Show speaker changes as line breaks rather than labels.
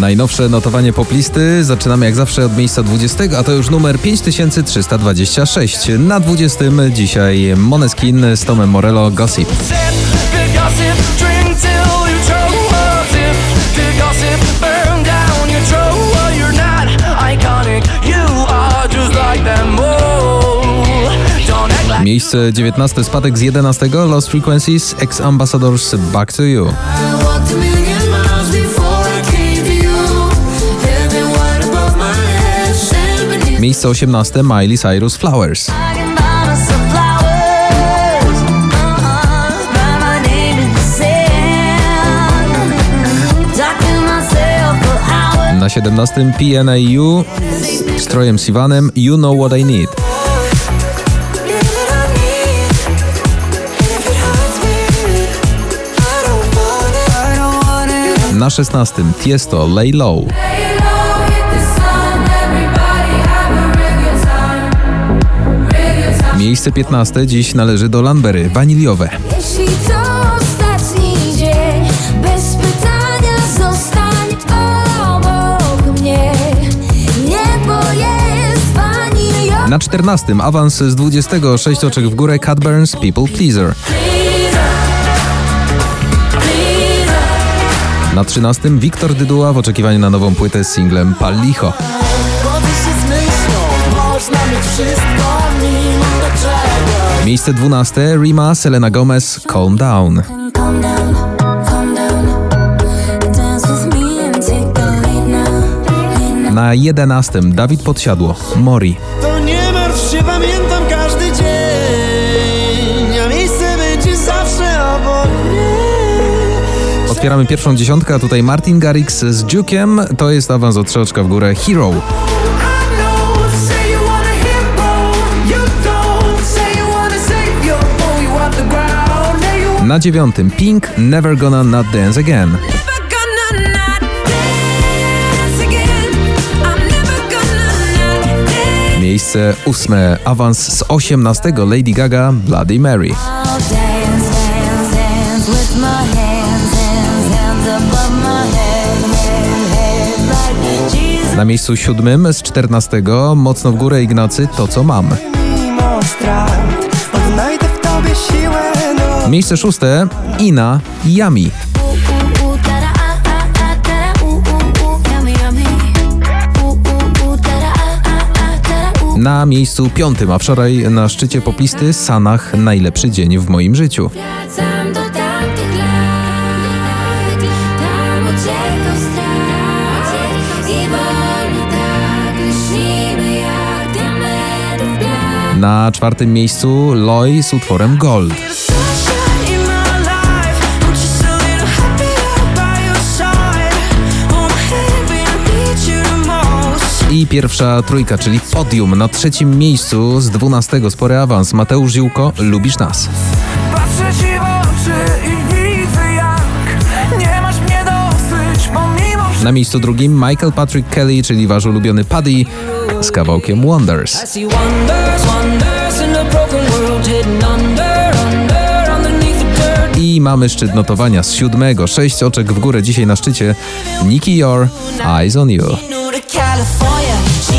Najnowsze notowanie poplisty zaczynamy jak zawsze od miejsca 20, a to już numer 5326. Na 20 dzisiaj Moneskin z Tomem Morello Gossip. Miejsce 19 spadek z 11 Lost Frequencies Ex Ambassadors Back to You. Miejsce 18 Miley Cyrus Flowers. Na 17 PNAU z Trojem Sivanem You Know What I Need. Na 16 Tiesto Lay Low. Miejsce 15 dziś należy do Lanbery Waniliowe.
Jeśli to ostatni dzień, bez pytania zostań obok mnie. Niebo jest wanilią.
Na 14 awans z 26 oczek w górę Cat Burns People Pleaser. Na 13 Wiktor Dyduła w oczekiwaniu na nową płytę z singlem Pal Licho.
Chodzisz się z myślą, można mieć wszystko,
Miejsce 12 Rima Selena Gomez Calm Down. Na 11 Dawid Podsiadło Mori.
To nie martw się, pamiętam każdy dzień A miejsce będzie zawsze obok mnie
Otwieramy pierwszą dziesiątkę, a tutaj Martin Garrix z Duke'em. To jest awans o trzy oczka w górę Hero. Na dziewiątym Pink Never Gonna Not Dance Again. Miejsce ósme awans z 18 Lady Gaga Bloody Mary. Na miejscu siódmym z 14 mocno w górę Ignacy To co mam.
Mimo strach, odnajdę w tobie siłę
Miejsce szóste Ina Yami. Na miejscu piątym, a wczoraj na szczycie poplisty Sanach Najlepszy dzień w moim życiu.
Tak.
Na czwartym miejscu Loy z utworem Gold. Pierwsza trójka, czyli podium na trzecim miejscu z 12 spory awans. Mateusz Ziółko, Lubisz nas.
Patrzę ci w oczy i widzę jak nie masz mnie dosyć pomimo
Na miejscu drugim Michael Patrick Kelly, czyli wasz ulubiony Paddy z kawałkiem Wonders.
I
mamy szczyt notowania z siódmego. Sześć oczek w górę dzisiaj na szczycie. Nicky Your, Eyes on You.
California. She